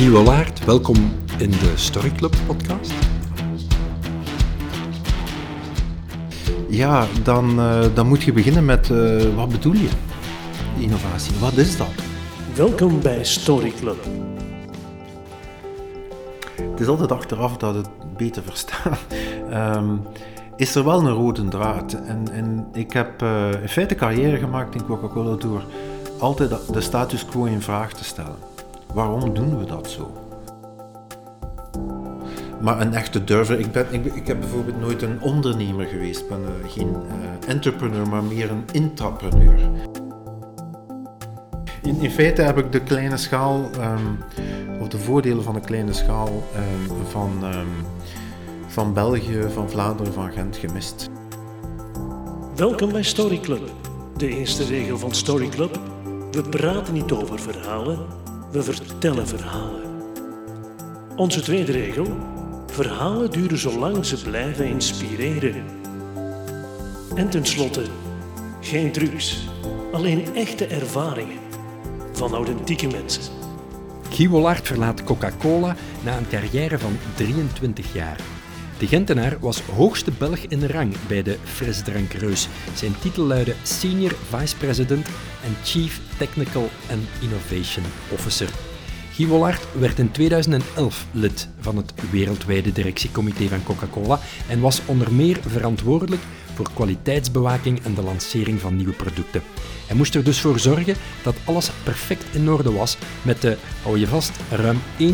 Guy Wallaert, welkom in de Story Club podcast. Ja, dan, uh, dan moet je beginnen met uh, wat bedoel je? Innovatie, wat is dat? Welkom bij Story Club. Het is altijd achteraf dat het beter verstaan. um, is er wel een rode draad. En, en ik heb uh, in feite carrière gemaakt in Coca-Cola door altijd de status quo in vraag te stellen. Waarom doen we dat zo? Maar een echte durver, ik, ben, ik, ik heb bijvoorbeeld nooit een ondernemer geweest. Ik ben uh, geen uh, entrepreneur, maar meer een intrapreneur. In, feite heb ik de kleine schaal, um, of de voordelen van de kleine schaal um, van, um, van België, van Vlaanderen, van Gent gemist. Welkom bij Story Club. De eerste regel van Story Club. We praten niet over verhalen, we vertellen verhalen. Onze tweede regel. Verhalen duren zolang ze blijven inspireren. En tenslotte, geen trucs, alleen echte ervaringen van authentieke mensen. Guy Wollard verlaat Coca-Cola na een carrière van 23 jaar. De Gentenaar was hoogste Belg in rang bij de frisdrankreus. Zijn titel luidde Senior Vice President en Chief Technical and Innovation Officer. Guy Wollard werd in 2011 lid van het wereldwijde directiecomité van Coca-Cola en was onder meer verantwoordelijk voor kwaliteitsbewaking en de lancering van nieuwe producten. Hij moest er dus voor zorgen dat alles perfect in orde was met de, hou je vast, ruim 1,6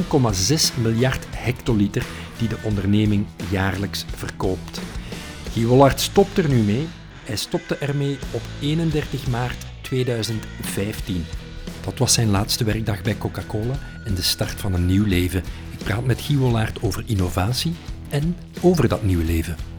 miljard hectoliter die de onderneming jaarlijks verkoopt. Guy Wollard stopt er nu mee. Hij stopte ermee op 31 maart 2015. Dat was zijn laatste werkdag bij Coca-Cola en de start van een nieuw leven. Ik praat met Guy Wollard over innovatie en over dat nieuwe leven.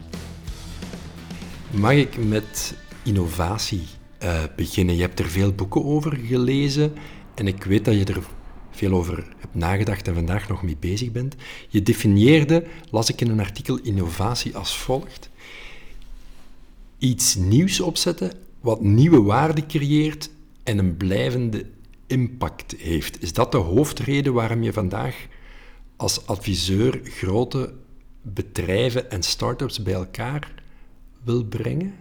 Mag ik met innovatie uh, beginnen? Je hebt er veel boeken over gelezen en ik weet dat je er veel over hebt nagedacht en vandaag nog mee bezig bent. Je definieerde, las ik in een artikel, innovatie als volgt. Iets nieuws opzetten wat nieuwe waarde creëert en een blijvende impact heeft. Is dat de hoofdreden waarom je vandaag als adviseur grote bedrijven en start-ups bij elkaar wil brengen?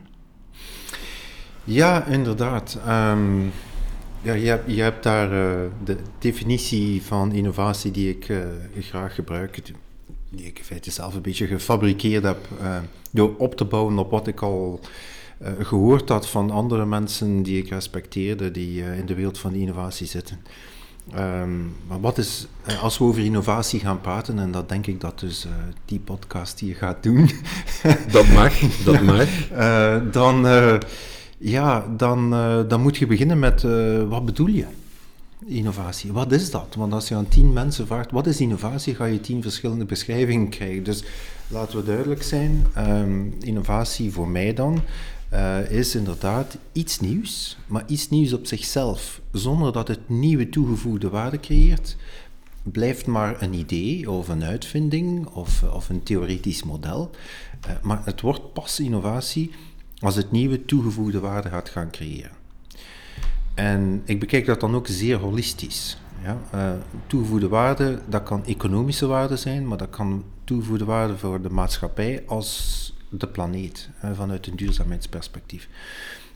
Ja, inderdaad. Um, ja, je, hebt, je hebt daar uh, de definitie van innovatie die ik uh, graag gebruik, die ik in feite zelf een beetje gefabriceerd heb, uh, door op te bouwen op wat ik al gehoord had van andere mensen die ik respecteerde, die in de wereld van innovatie zitten. Um, maar wat is, als we over innovatie gaan praten, en dat denk ik dat dus die podcast die je gaat doen. dat mag, dat mag. dan ja, dan, dan moet je beginnen met wat bedoel je? Innovatie, wat is dat? Want als je aan tien mensen vraagt wat is innovatie, ga je tien verschillende beschrijvingen krijgen. Dus laten we duidelijk zijn, um, innovatie voor mij dan uh, is inderdaad iets nieuws, maar iets nieuws op zichzelf, zonder dat het nieuwe toegevoegde waarde creëert. Blijft maar een idee of een uitvinding of, of een theoretisch model. maar het wordt pas innovatie als het nieuwe toegevoegde waarde gaat gaan creëren. En ik bekijk dat dan ook zeer holistisch. Ja? Uh, toegevoegde waarde, dat kan economische waarde zijn, maar dat kan toegevoegde waarde voor de maatschappij als de planeet, vanuit een duurzaamheidsperspectief.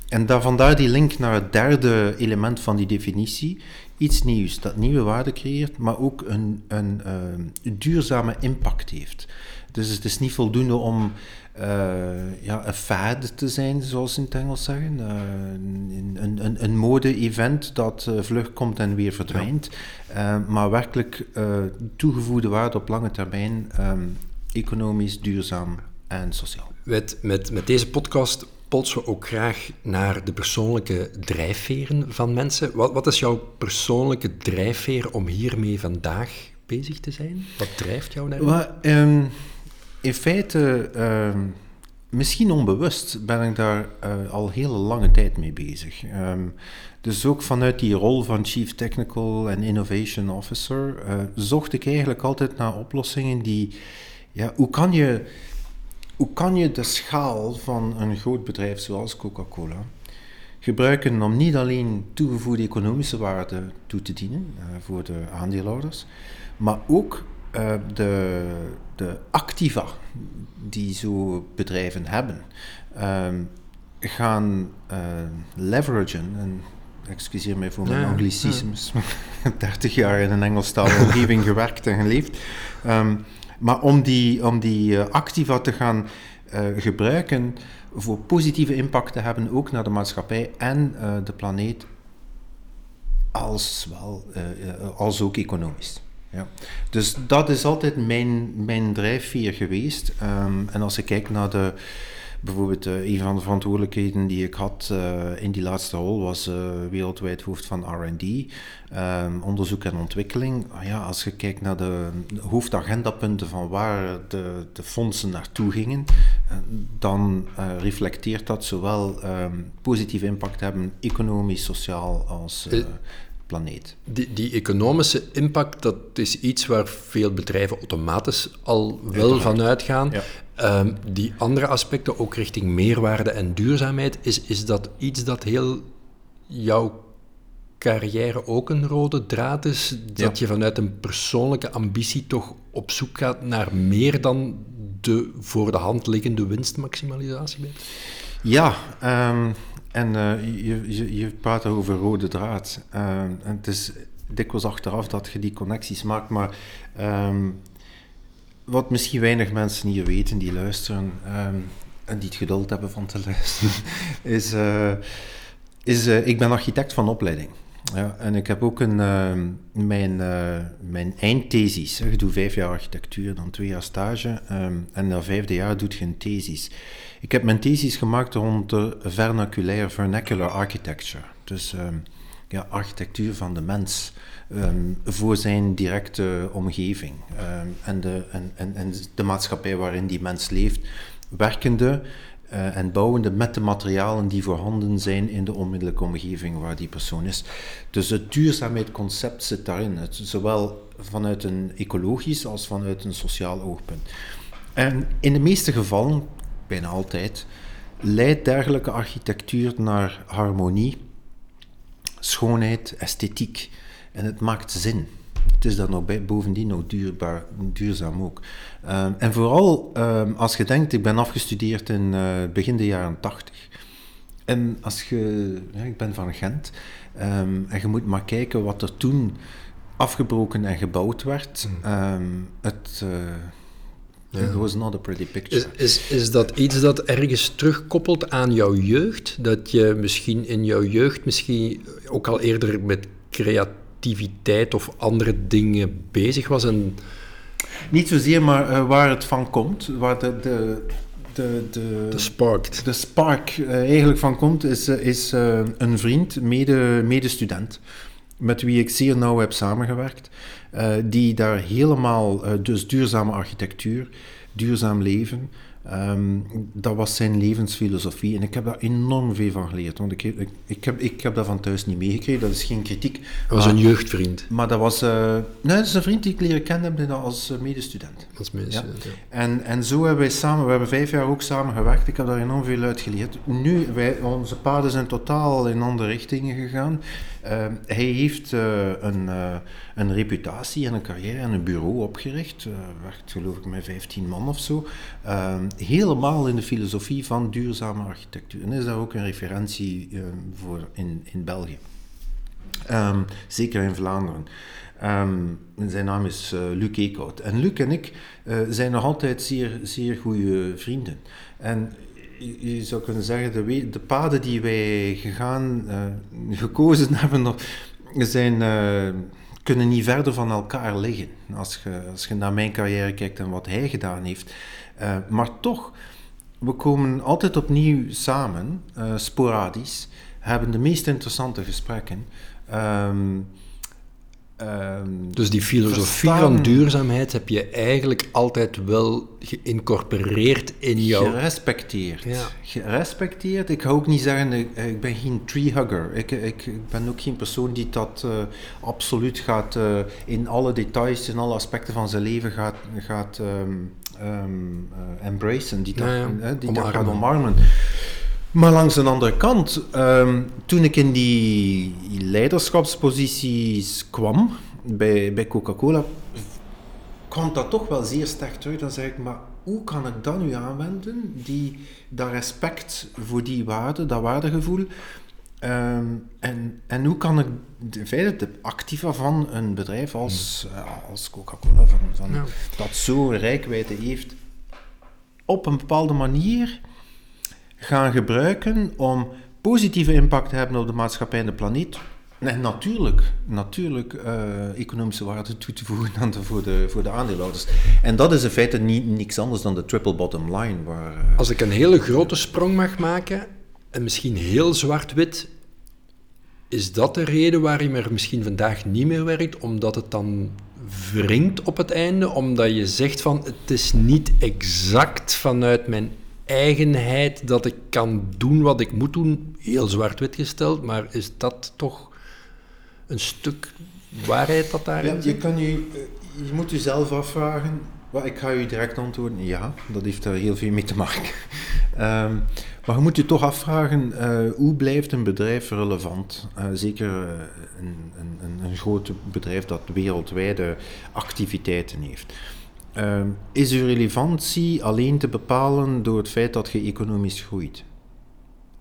En daar, vandaar die link naar het derde element van die definitie. Iets nieuws dat nieuwe waarde creëert, maar ook een, een, een duurzame impact heeft. Dus het is niet voldoende om uh, ja, een fad te zijn, zoals ze in het Engels zeggen. Uh, een, een, een mode-event dat uh, vlug komt en weer verdwijnt. maar werkelijk toegevoegde waarde op lange termijn, um, economisch, duurzaam en sociaal. Met, met, met deze podcast polsen we ook graag naar de persoonlijke drijfveren van mensen. Wat, wat is jouw persoonlijke drijfveer om hiermee vandaag bezig te zijn? Wat drijft jou naar? Well, um, in feite, uh, misschien onbewust, ben ik daar uh, al hele lange tijd mee bezig. Um, dus ook vanuit die rol van Chief Technical and Innovation Officer uh, zocht ik eigenlijk altijd naar oplossingen die, ja, hoe kan je, hoe kan je de schaal van een groot bedrijf zoals Coca-Cola gebruiken om niet alleen toegevoegde economische waarde toe te dienen uh, voor de aandeelhouders, maar ook uh, de, de activa die zo bedrijven hebben, um, gaan uh, leveragen. En, excuseer mij voor mijn ja, anglicismes, ja. 30 jaar in een Engelstalige omgeving gewerkt en geleefd. Um, maar om die, om die uh, activa te gaan uh, gebruiken voor positieve impact te hebben, ook naar de maatschappij en uh, de planeet, als, wel, als ook economisch. Ja. Dus dat is altijd mijn, mijn drijfveer geweest. Um, en als ik kijk naar de bijvoorbeeld uh, een van de verantwoordelijkheden die ik had uh, in die laatste rol was uh, wereldwijd hoofd van R&D, um, onderzoek en ontwikkeling. Ah ja, als je kijkt naar de hoofdagendapunten van waar de, de fondsen naartoe gingen, dan reflecteert dat zowel um, positief impact hebben, economisch, sociaal als planeet. Die, die, economische impact, dat is iets waar veel bedrijven automatisch al wel van uitgaan. Ja. Um, die andere aspecten, ook richting meerwaarde en duurzaamheid, is, is dat iets dat heel jouw carrière ook een rode draad is? Dat je vanuit een persoonlijke ambitie toch op zoek gaat naar meer dan de voor de hand liggende winstmaximalisatie bent? Ja, um, en uh, je, je, je, praat over rode draad. Uh, en het is dikwijls achteraf dat je die connecties maakt, maar um, wat misschien weinig mensen hier weten die luisteren um, en die het geduld hebben van te luisteren, is, uh, is ik ben architect van opleiding. Ja, en ik heb ook een, mijn, mijn eindthesis. Ik doe vijf jaar architectuur, dan twee jaar stage. en na vijfde jaar doe je een thesis. Ik heb mijn thesis gemaakt rond de vernaculair, vernacular architecture. Dus um, ja, architectuur van de mens um, voor zijn directe omgeving en, de, en, en, en de maatschappij waarin die mens leeft, werkende uh, en bouwende met de materialen die voorhanden zijn in de onmiddellijke omgeving waar die persoon is. Dus het duurzaamheidsconcept zit daarin, zowel vanuit een ecologisch als vanuit een sociaal oogpunt. En in de meeste gevallen bijna altijd, leidt dergelijke architectuur naar harmonie, schoonheid, esthetiek. En het maakt zin. Het is dan nog bij, bovendien nog duurbaar, duurzaam ook. Um, en vooral um, als je denkt, ik ben afgestudeerd in uh, begin de jaren 80. En als je, ja, ik ben van Gent, um, en je moet maar kijken wat er toen afgebroken en gebouwd werd. Mm. het, uh, It was not a pretty picture. Is, is, is dat iets dat ergens terugkoppelt aan jouw jeugd? Dat je misschien in jouw jeugd misschien ook al eerder met creativiteit of andere dingen bezig was? En... Niet zozeer, maar uh, waar het van komt, waar de, de, de, de, de spark, de spark uh, eigenlijk van komt, is, uh, is een vriend, mede, medestudent, met wie ik zeer nauw heb samengewerkt. Die daar helemaal, dus duurzame architectuur, duurzaam leven, um, dat was zijn levensfilosofie. En ik heb daar enorm veel van geleerd. Want ik, ik, ik, heb, ik heb dat van thuis niet meegekregen, dat is geen kritiek. Dat was een jeugdvriend. Maar dat was, uh, nee, dat is een vriend die ik leren kennen heb als medestudent. Als medestudent, ja. ja. En, en zo hebben wij samen, we hebben vijf jaar ook samen gewerkt. Ik heb daar enorm veel uit geleerd. Nu, wij, onze paden zijn totaal in andere richtingen gegaan. Uh, hij heeft uh, een, uh, een reputatie en een carrière en een bureau opgericht. werkt geloof ik met 15 man of zo. Ehm, helemaal in de filosofie van duurzame architectuur. En is daar ook een referentie voor in, in België. Zeker in Vlaanderen. Zijn naam is Luc Eekhout. En Luc en ik zijn nog altijd zeer, zeer goede vrienden. En je zou kunnen zeggen, de, de paden die wij gegaan, uh, gekozen hebben, zijn, uh, kunnen niet verder van elkaar liggen. Als je, als je naar mijn carrière kijkt en wat hij gedaan heeft. Uh, maar toch, we komen altijd opnieuw samen, sporadisch, hebben de meest interessante gesprekken. Um, Um, dus die filosofie van duurzaamheid heb je eigenlijk altijd wel geïncorporeerd in jou. Gerespecteerd. Ja. Gerespecteerd. Ik ga ook niet zeggen, ik, ik ben geen treehugger. Ik, ik, ik, ben ook geen persoon die dat uh, absoluut gaat uh, in alle details, in alle aspecten van zijn leven gaat, gaat um, um, uh, embracen, die dat, ja, ja. die dat gaat omarmen. Maar langs de andere kant, ehm, toen ik in die leiderschapsposities kwam bij, bij Coca-Cola, kwam dat toch wel zeer sterk terug. Dan zeg ik, maar hoe kan ik dat nu aanwenden, die, dat respect voor die waarde, dat waardegevoel, ehm, en, en hoe kan ik de feite de activa van een bedrijf als, eh, als Coca-Cola, van, van, dat zo'n rijkwijde heeft, op een bepaalde manier gaan gebruiken om positieve impact te hebben op de maatschappij en de planeet. En natuurlijk, natuurlijk eh, economische waarde toe te voegen aan de, voor, de, voor de aandeelhouders. En dat is in feite niet, niks anders dan de triple bottom line. Waar, eh, Als ik een hele grote sprong mag maken, en misschien heel zwart-wit, is dat de reden waarom er misschien vandaag niet meer werkt? Omdat het dan wringt op het einde? Omdat je zegt van, het is niet exact vanuit mijn eigenheid dat ik kan doen wat ik moet doen, heel zwart-wit gesteld, maar is dat toch een stuk waarheid dat daarin Ja, zit? je, kan je, eh, je moet jezelf afvragen. Ik ga je direct antwoorden, ja, dat heeft daar heel veel mee te maken. Ehm, maar je moet je toch afvragen, eh, hoe blijft een bedrijf relevant? Eh, zeker een, een, een, een groot bedrijf dat wereldwijde activiteiten heeft. Ehm, is uw relevantie alleen te bepalen door het feit dat je economisch groeit?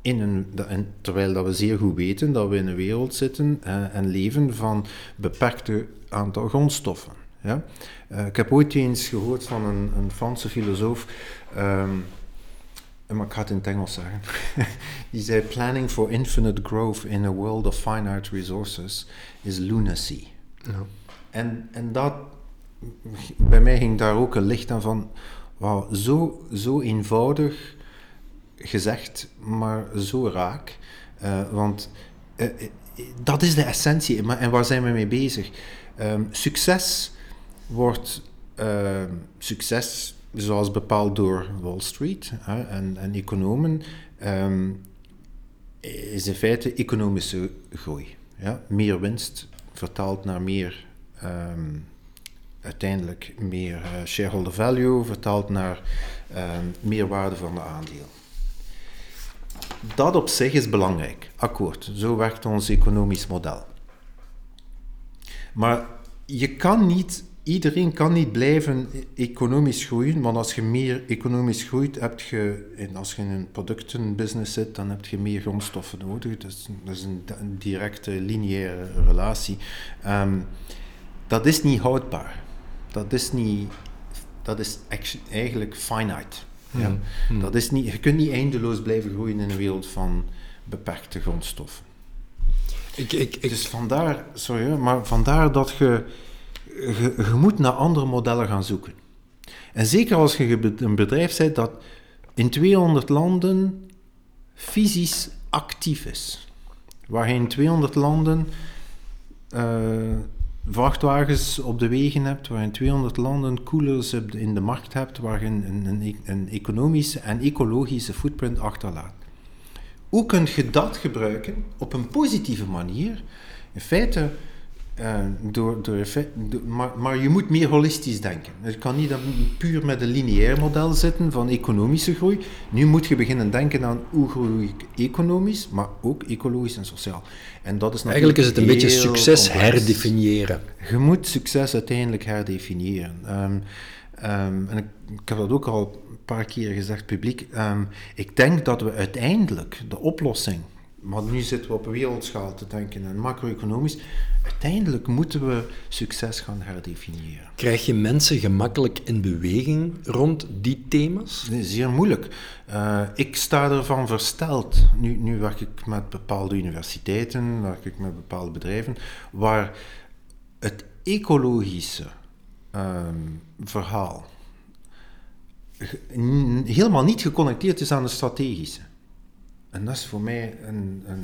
In een, en terwijl dat we zeer goed weten dat we in een wereld zitten en leven van beperkte aantal grondstoffen. Ja? Eh, ik heb ooit eens gehoord van een, een Franse filosoof, ehm, maar ik ga het in het Engels zeggen, die zei: Planning for infinite growth in a world of finite resources is lunacy. Ja. En, en dat, bij mij ging daar ook een licht aan van, wauw, zo, zo eenvoudig gezegd, maar zo raak. Eh, want eh, eh, dat is de essentie. En waar zijn we mee bezig? Ehm, succes wordt ehm, succes zoals bepaald door Wall Street en, en economen, ehm, is in feite economische groei. Ja? Meer winst vertaald naar meer, ehm, uiteindelijk meer eh, shareholder value, vertaald naar ehm, meer waarde van de aandeel. Dat op zich is belangrijk, akkoord. Zo werkt ons economisch model. Maar je kan niet, iedereen kan niet blijven economisch groeien, want als je meer economisch groeit, heb je, en als je in een productenbusiness zit, dan heb je meer grondstoffen nodig. Dat is een, een directe lineaire relatie. Ehm, dat is niet houdbaar. Dat is, niet, dat is eigenlijk finite. Ja? Dat is niet, je kunt niet eindeloos blijven groeien in een wereld van beperkte grondstoffen. Ik, ik, ik, Dus vandaar, sorry, maar vandaar dat je, je, je moet naar andere modellen gaan zoeken. En zeker als je een bedrijf bent dat in 200 landen fysisch actief is. Waar je in 200 landen eh, vrachtwagens op de wegen hebt, waar je in 200 landen de- in de markt hebt, waar je een, een, een, een economische en ecologische footprint achterlaat. Hoe kun je dat gebruiken op een positieve manier? In feite, eh, door, door, effe- door- maar, maar je moet meer holistisch denken. Je kan niet puur met een lineair model zitten van economische groei. Nu moet je beginnen denken aan hoe groei ik economisch, maar ook ecologisch en sociaal. En dat is eigenlijk is het een beetje succes complex. herdefiniëren. Je moet succes uiteindelijk herdefiniëren. Ehm, ehm, en ik, ik heb dat ook al een paar keer gezegd publiek. Ehm, ik denk dat we uiteindelijk de oplossing, maar nu zitten we op wereldschaal te denken en macro-economisch, uiteindelijk moeten we succes gaan herdefiniëren. Krijg je mensen gemakkelijk in beweging rond die thema's? Zeer moeilijk. Eh, ik sta ervan versteld. Nu, nu werk ik met bepaalde universiteiten, werk ik met bepaalde bedrijven, waar het ecologische ehm, verhaal helemaal niet geconnecteerd is aan het strategische. En dat is voor mij een, een,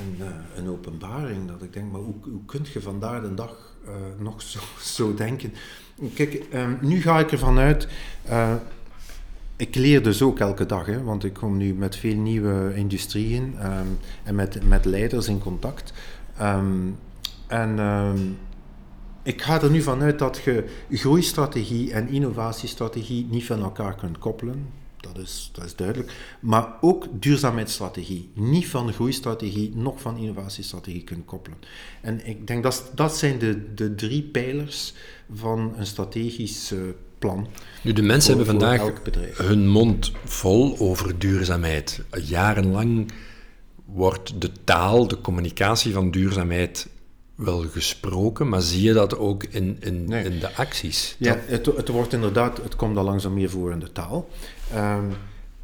een, eh, een openbaring, dat ik denk, maar hoe, hoe kun je vandaag de dag eh, nog zo, zo denken? Kijk, ehm, nu ga ik ervan uit, eh, ik leer dus ook elke dag, hè, want ik kom nu met veel nieuwe industrieën ehm, en met, met leiders in contact. Ehm, en ik ga er nu vanuit dat je groeistrategie en innovatiestrategie niet van elkaar kunt koppelen. Dat is, dat is duidelijk. Maar ook duurzaamheidsstrategie. Niet van groeistrategie, nog van innovatiestrategie kunnen koppelen. En ik denk dat dat zijn de, de drie pijlers van een strategisch uh, plan. Nu, de mensen hebben vandaag hun mond vol over duurzaamheid. Jarenlang wordt de taal, de communicatie van duurzaamheid wel gesproken, maar zie je dat ook in, in, in de acties? Ja, het, het, wordt inderdaad, het komt al langzaam meer voor in de taal. Um,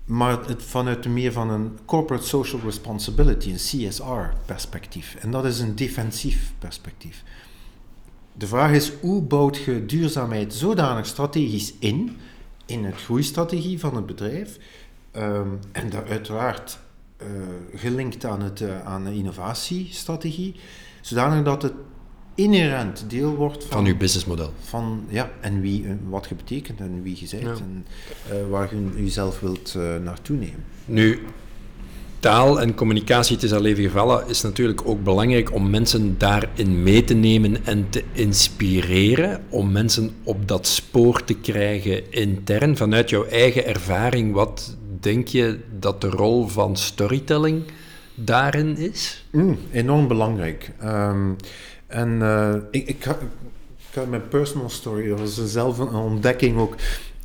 maar het vanuit meer van een corporate social responsibility, een CSR-perspectief. En dat is een defensief perspectief. De vraag is, hoe bouwt je duurzaamheid zodanig strategisch in, in het groeistrategie van het bedrijf, um, en daar uiteraard uh, gelinkt aan, het, uh, aan de innovatiestrategie, zodanig dat het inherent deel wordt van, van uw businessmodel. Van, ja, en wie, eh, wat je betekent en wie je bent en uh, waar je jezelf wilt uh, naartoe nemen. Nu, taal en communicatie, het is al even gevallen, is natuurlijk ook belangrijk om mensen daarin mee te nemen en te inspireren, om mensen op dat spoor te krijgen intern. Vanuit jouw eigen ervaring, wat denk je dat de rol van storytelling daarin is? Mm, enorm belangrijk. Um, en uh, ik, ik, ik mijn personal story, dat was zelf een ontdekking ook.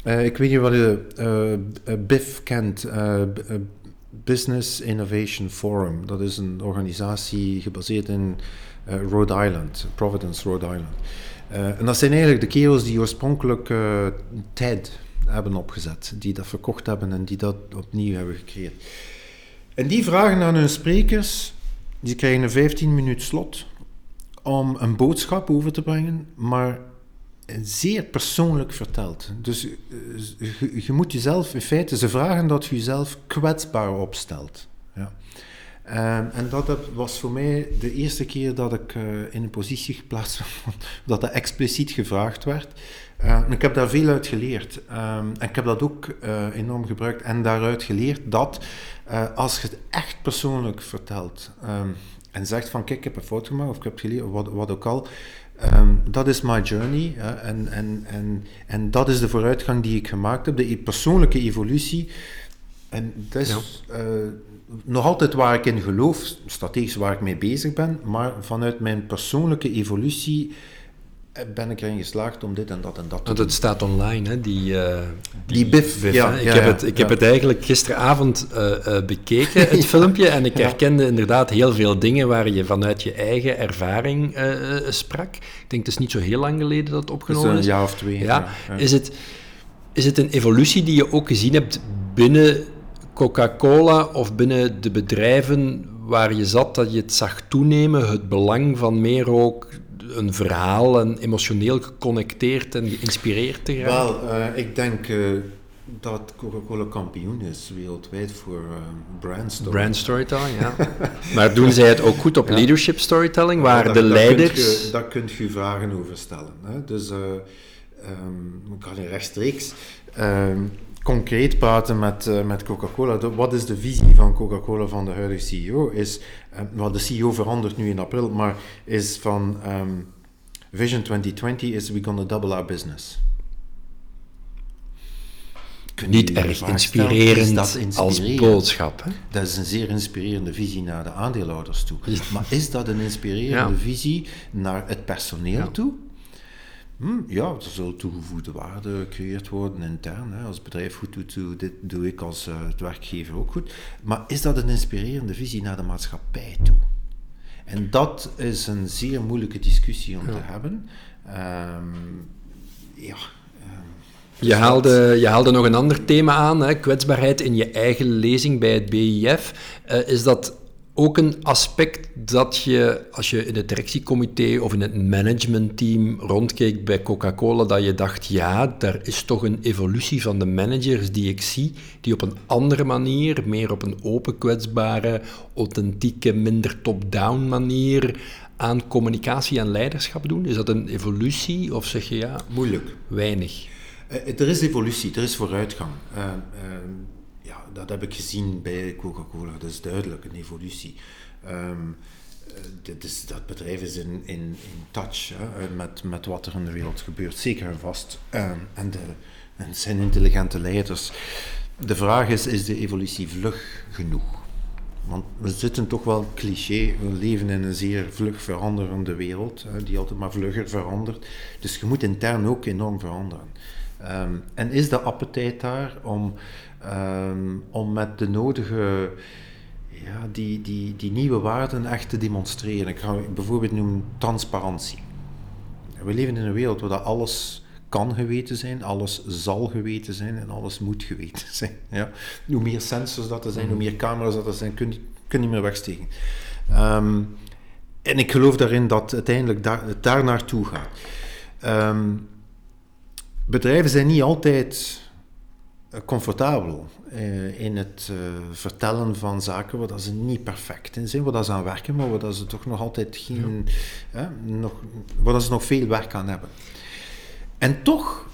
Uh, ik weet niet wat je uh, BIF kent, Business Innovation Forum. Dat is een organisatie gebaseerd in Rhode Island, Providence, Rhode Island. en dat zijn eigenlijk de kerels die oorspronkelijk TED hebben opgezet, die dat verkocht hebben en die dat opnieuw hebben gecreëerd. En die vragen aan hun sprekers, die krijgen een 15 minuut slot om een boodschap over te brengen, maar zeer persoonlijk verteld. Dus eh, je, moet jezelf, in feite, ze vragen dat je jezelf kwetsbaar opstelt. Ja. En, en dat was voor mij de eerste keer dat ik uh, in een positie geplaatst werd, dat dat expliciet gevraagd werd. En ik heb daar veel uit geleerd. Um, en ik heb dat ook uh, enorm gebruikt en daaruit geleerd dat als je het echt persoonlijk vertelt, um, en zegt van kijk, ik heb een fout gemaakt of ik heb geleerd, wat, wat ook al. Um, dat is my journey en, en, en, en dat is de vooruitgang die ik gemaakt heb, de persoonlijke evolutie. En dat is uh, nog altijd waar ik in geloof, strategisch waar ik mee bezig ben, maar vanuit mijn persoonlijke evolutie eh, ben ik erin geslaagd om dit en dat en dat te Want het staat online, hè? Die, uh, die, die BIF. ja, ik heb, het, ik heb het eigenlijk gisteravond uh, uh, bekeken, het filmpje, en ik herkende inderdaad heel veel dingen waar je vanuit je eigen ervaring sprak. Ik denk, het is niet zo heel lang geleden dat het opgenomen is. Een jaar of twee. Ja. Is, het, is het een evolutie die je ook gezien hebt binnen Coca-Cola of binnen de bedrijven waar je zat, dat je het zag toenemen, het belang van meer ook een verhaal en emotioneel geconnecteerd en geïnspireerd te raken? Wel, uh, ik denk uh, dat Coca-Cola kampioen is wereldwijd voor uh, brand storytelling. Brand storytelling, ja. maar doen zij het ook goed op ja. leadership storytelling, waar ja, de leiders... daar kunt je vragen over stellen. Hè? Dus um, ik kan rechtstreeks... Um, concreet praten met, uh, met Coca-Cola. Wat is de visie van Coca-Cola van de huidige CEO? Is, uh, de CEO verandert nu in april, maar is van um, Vision 2020 is we gonna double our business. Niet erg inspirerend als boodschap. Hè? Dat is een zeer inspirerende visie naar de aandeelhouders toe. Maar is dat een inspirerende ja. visie naar het personeel ja. toe? Hm, ja, er zal toegevoegde waarde gecreëerd worden intern. Hè. Als het bedrijf goed doet, dit doe ik als uh, het werkgever ook goed. Maar is dat een inspirerende visie naar de maatschappij toe? En dat is een zeer moeilijke discussie om te hebben. Um, ja. Um, je haalde, je haalde nog een ander thema aan, hè, kwetsbaarheid in je eigen lezing bij het BIF. Uh, is dat ook een aspect dat je, als je in het directiecomité of in het managementteam rondkeek bij Coca-Cola, dat je dacht, ja, daar is toch een evolutie van de managers die ik zie, die op een andere manier, meer op een open, kwetsbare, authentieke, minder top-down manier aan communicatie en leiderschap doen? Is dat een evolutie of zeg je ja? Moeilijk. Weinig. Uh, er is evolutie, er is vooruitgang. Uh, dat heb ik gezien bij Coca-Cola. Dat is duidelijk een evolutie. Dit is, dat bedrijf is in, in, touch hè, met, met wat er in de wereld gebeurt, zeker en vast. Um, en, en zijn intelligente leiders. De vraag is, is de evolutie vlug genoeg? Want we zitten toch wel cliché, we leven in een zeer vlug veranderende wereld, die altijd maar vlugger verandert. Dus je moet intern ook enorm veranderen. Ehm, en is de appetijt daar om, ehm, om met de nodige, ja, die, die, die nieuwe waarden echt te demonstreren? Ik ga bijvoorbeeld noemen transparantie. We leven in een wereld waar alles kan geweten zijn, alles zal geweten zijn en alles moet geweten zijn. Ja. Hoe meer sensors dat er zijn, hoe meer camera's dat er zijn, kun je, kun je niet meer wegsteken. Ehm, en ik geloof daarin dat uiteindelijk daar, het daar naartoe gaat. Um, bedrijven zijn niet altijd comfortabel eh, in het uh, vertellen van zaken waar dat ze niet perfect in zijn, waar dat ze aan werken, maar waar dat ze toch nog altijd geen, ja. nog, waar dat ze nog veel werk aan hebben. En toch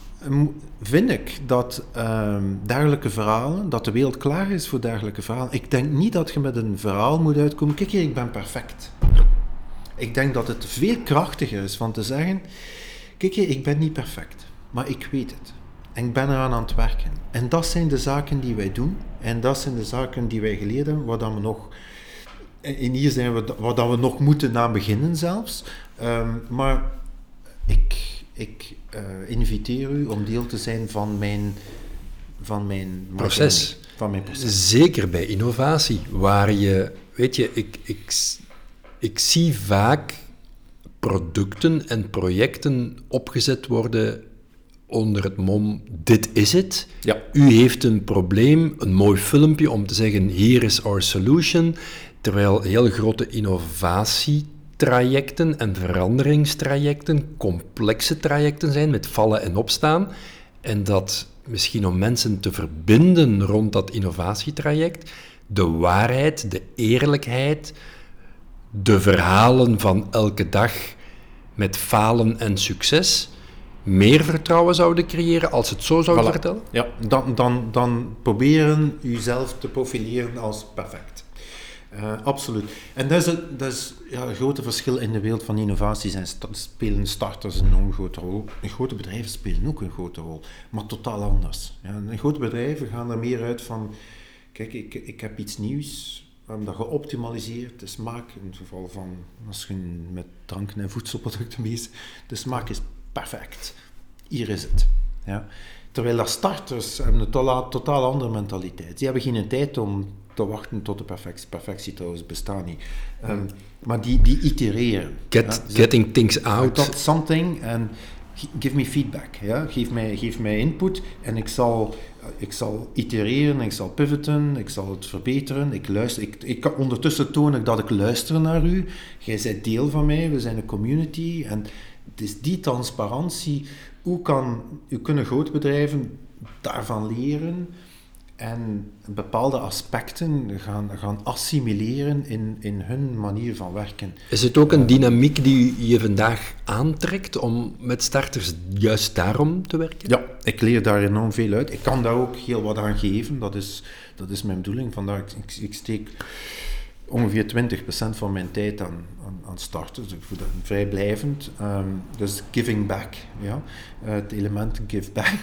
vind ik dat uh, dergelijke verhalen, dat de wereld klaar is voor dergelijke verhalen. Ik denk niet dat je met een verhaal moet uitkomen, kijk hier, ik ben perfect. Ik denk dat het veel krachtiger is van te zeggen, kijk hier, ik ben niet perfect, maar ik weet het. En ik ben eraan aan het werken. En dat zijn de zaken die wij doen. En dat zijn de zaken die wij geleerd hebben, waar dan we nog... In hier zijn we, waar we nog moeten aan beginnen zelfs. Um, maar ik ik uh, inviteer u om deel te zijn van mijn, van mijn proces. Van mijn proces. Zeker bij innovatie, waar je, weet je, ik, ik, ik zie vaak producten en projecten opgezet worden onder het mom, dit is het. Ja. U heeft een probleem, een mooi filmpje om te zeggen, hier is our solution. Terwijl heel grote innovatie trajecten en veranderingstrajecten complexe trajecten zijn met vallen en opstaan. En dat misschien om mensen te verbinden rond dat innovatietraject, de waarheid, de eerlijkheid, de verhalen van elke dag met falen en succes meer vertrouwen zouden creëren als het zo zou vertellen? Ja, dan, dan, dan proberen jezelf te profileren als perfect. Uh, absoluut. En dat is, dat is ja, een grote verschil in de wereld van innovaties. En spelen starters een enorm grote rol. En grote bedrijven spelen ook een grote rol, maar totaal anders. Ja, en grote bedrijven gaan er meer uit van: kijk, ik, ik heb iets nieuws. Dat geoptimaliseerd. De smaak, in het geval van als je met dranken en voedselproducten bezig de smaak is perfect. Hier is het. Ja. Terwijl de starters hebben een totaal andere mentaliteit. Die hebben geen tijd om te wachten tot de perfectie. Perfectie trouwens bestaat niet. Um, maar die, die itereren. Get, ja, getting things out. Tot something and give me feedback. Ja? Geef, mij, geef mij input en ik zal, ik zal itereren, ik zal pivoten, ik zal het verbeteren. Ik luister, ik, ik, ondertussen toon ik dat ik luister naar u. Jij bent deel van mij, we zijn een community. En het is die transparantie. Hoe kan, hoe kunnen grootbedrijven daarvan leren? en bepaalde aspecten gaan, gaan assimileren in, in hun manier van werken. Is het ook een dynamiek die je vandaag aantrekt om met starters juist daarom te werken? Ja, ik leer daar enorm veel uit. Ik kan daar ook heel wat aan geven, dat is, dat is mijn bedoeling. Vandaar, ik, ik steek ongeveer 20% van mijn tijd aan, aan, aan starten. Dus ik voel dat vrijblijvend. Um, dus giving back, ja. Uh, het element give back.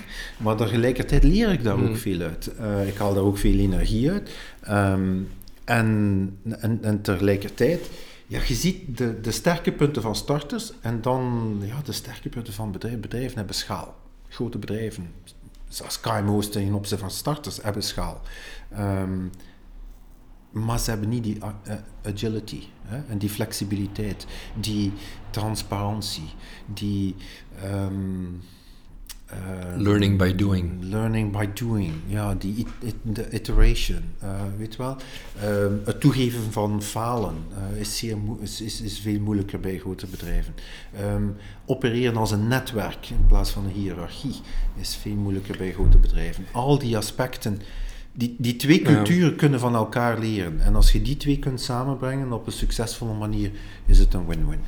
Maar tegelijkertijd leer ik daar ook hmm. veel uit. Uh, ik haal daar ook veel energie uit. Um, en, en, en tegelijkertijd, ja, je ziet de, de sterke punten van starters en dan ja, de sterke punten van bedrijven. Bedrijven hebben schaal. Grote bedrijven, zoals KMO's ten opzichte van starters, hebben schaal. Um, maar ze hebben niet die uh, agility hè? en die flexibiliteit, die transparantie, die. Um, uh, learning by doing. Learning by doing, ja, die de iteration, uh, weet wel. Uh, het toegeven van falen is, zeer is, is, is, veel moeilijker bij grote bedrijven. Um, opereren als een netwerk in plaats van een hiërarchie is veel moeilijker bij grote bedrijven. Al die aspecten die, die twee culturen kunnen van elkaar leren. En als je die twee kunt samenbrengen op een succesvolle manier, is het een win-win.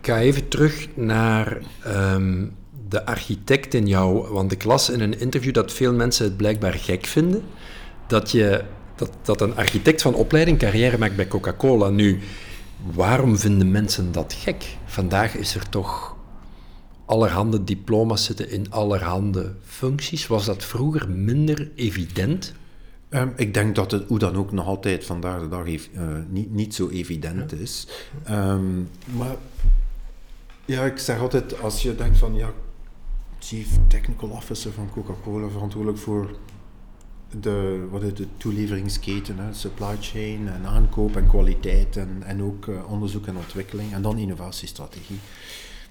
Ik ga even terug naar um, de architect in jou. Want ik las in een interview dat veel mensen het blijkbaar gek vinden. Dat, je, dat, dat een architect van opleiding carrière maakt bij Coca-Cola. Nu, waarom vinden mensen dat gek? Vandaag is er toch allerhande diploma's zitten in allerhande functies. Was dat vroeger minder evident? Um, ik denk dat het hoe dan ook nog altijd vandaag de dag uh, niet, niet zo evident ja. is. Um, maar ja, ik zeg altijd, als je denkt van ja, Chief Technical Officer van Coca-Cola, verantwoordelijk voor de, wat is de toeleveringsketen, hè, supply chain en aankoop en kwaliteit en, en ook uh, onderzoek en ontwikkeling en dan innovatiestrategie.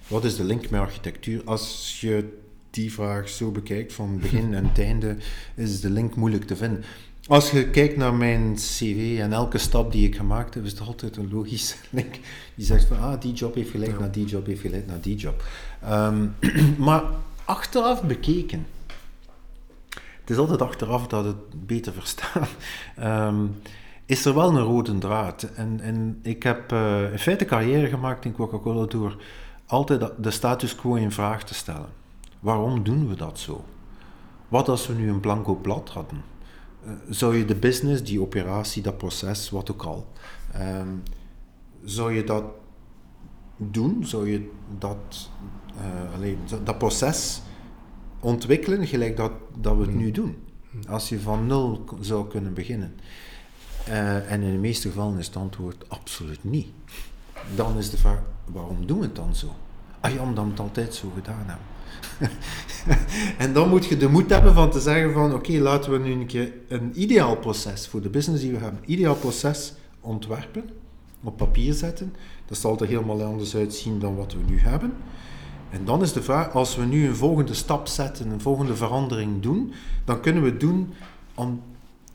Wat is de link met architectuur? Als je die vraag zo bekijkt van begin en einde, is de link moeilijk te vinden. Als je kijkt naar mijn cv en elke stap die ik gemaakt heb, is het altijd een logische link. Die zegt van, ah, die job heeft geleid naar die job, heeft geleid naar die job. Um, maar achteraf bekeken, het is altijd achteraf dat het beter verstaan, um, is er wel een rode draad. En, en ik heb uh, in feite carrière gemaakt in Coca-Cola door altijd de status quo in vraag te stellen. Waarom doen we dat zo? Wat als we nu een blanco blad hadden? Uh, zou je de business, die operatie, dat proces, wat ook al, um, zou je dat doen? Zou je dat, uh, alleen, dat proces ontwikkelen gelijk dat, dat we het nu doen? Als je van nul zou kunnen beginnen. Uh, en in de meeste gevallen is het antwoord absoluut niet. Dan is de vraag, waarom doen we het dan zo? Ah ja, omdat we het altijd zo gedaan hebben. en dan moet je de moed hebben van te zeggen van oké, laten we nu een keer een ideaal proces voor de business die we hebben, ideaal proces ontwerpen, op papier zetten. Dat zal er helemaal anders uitzien dan wat we nu hebben. En dan is de vraag, als we nu een volgende stap zetten, een volgende verandering doen, dan kunnen we het doen om,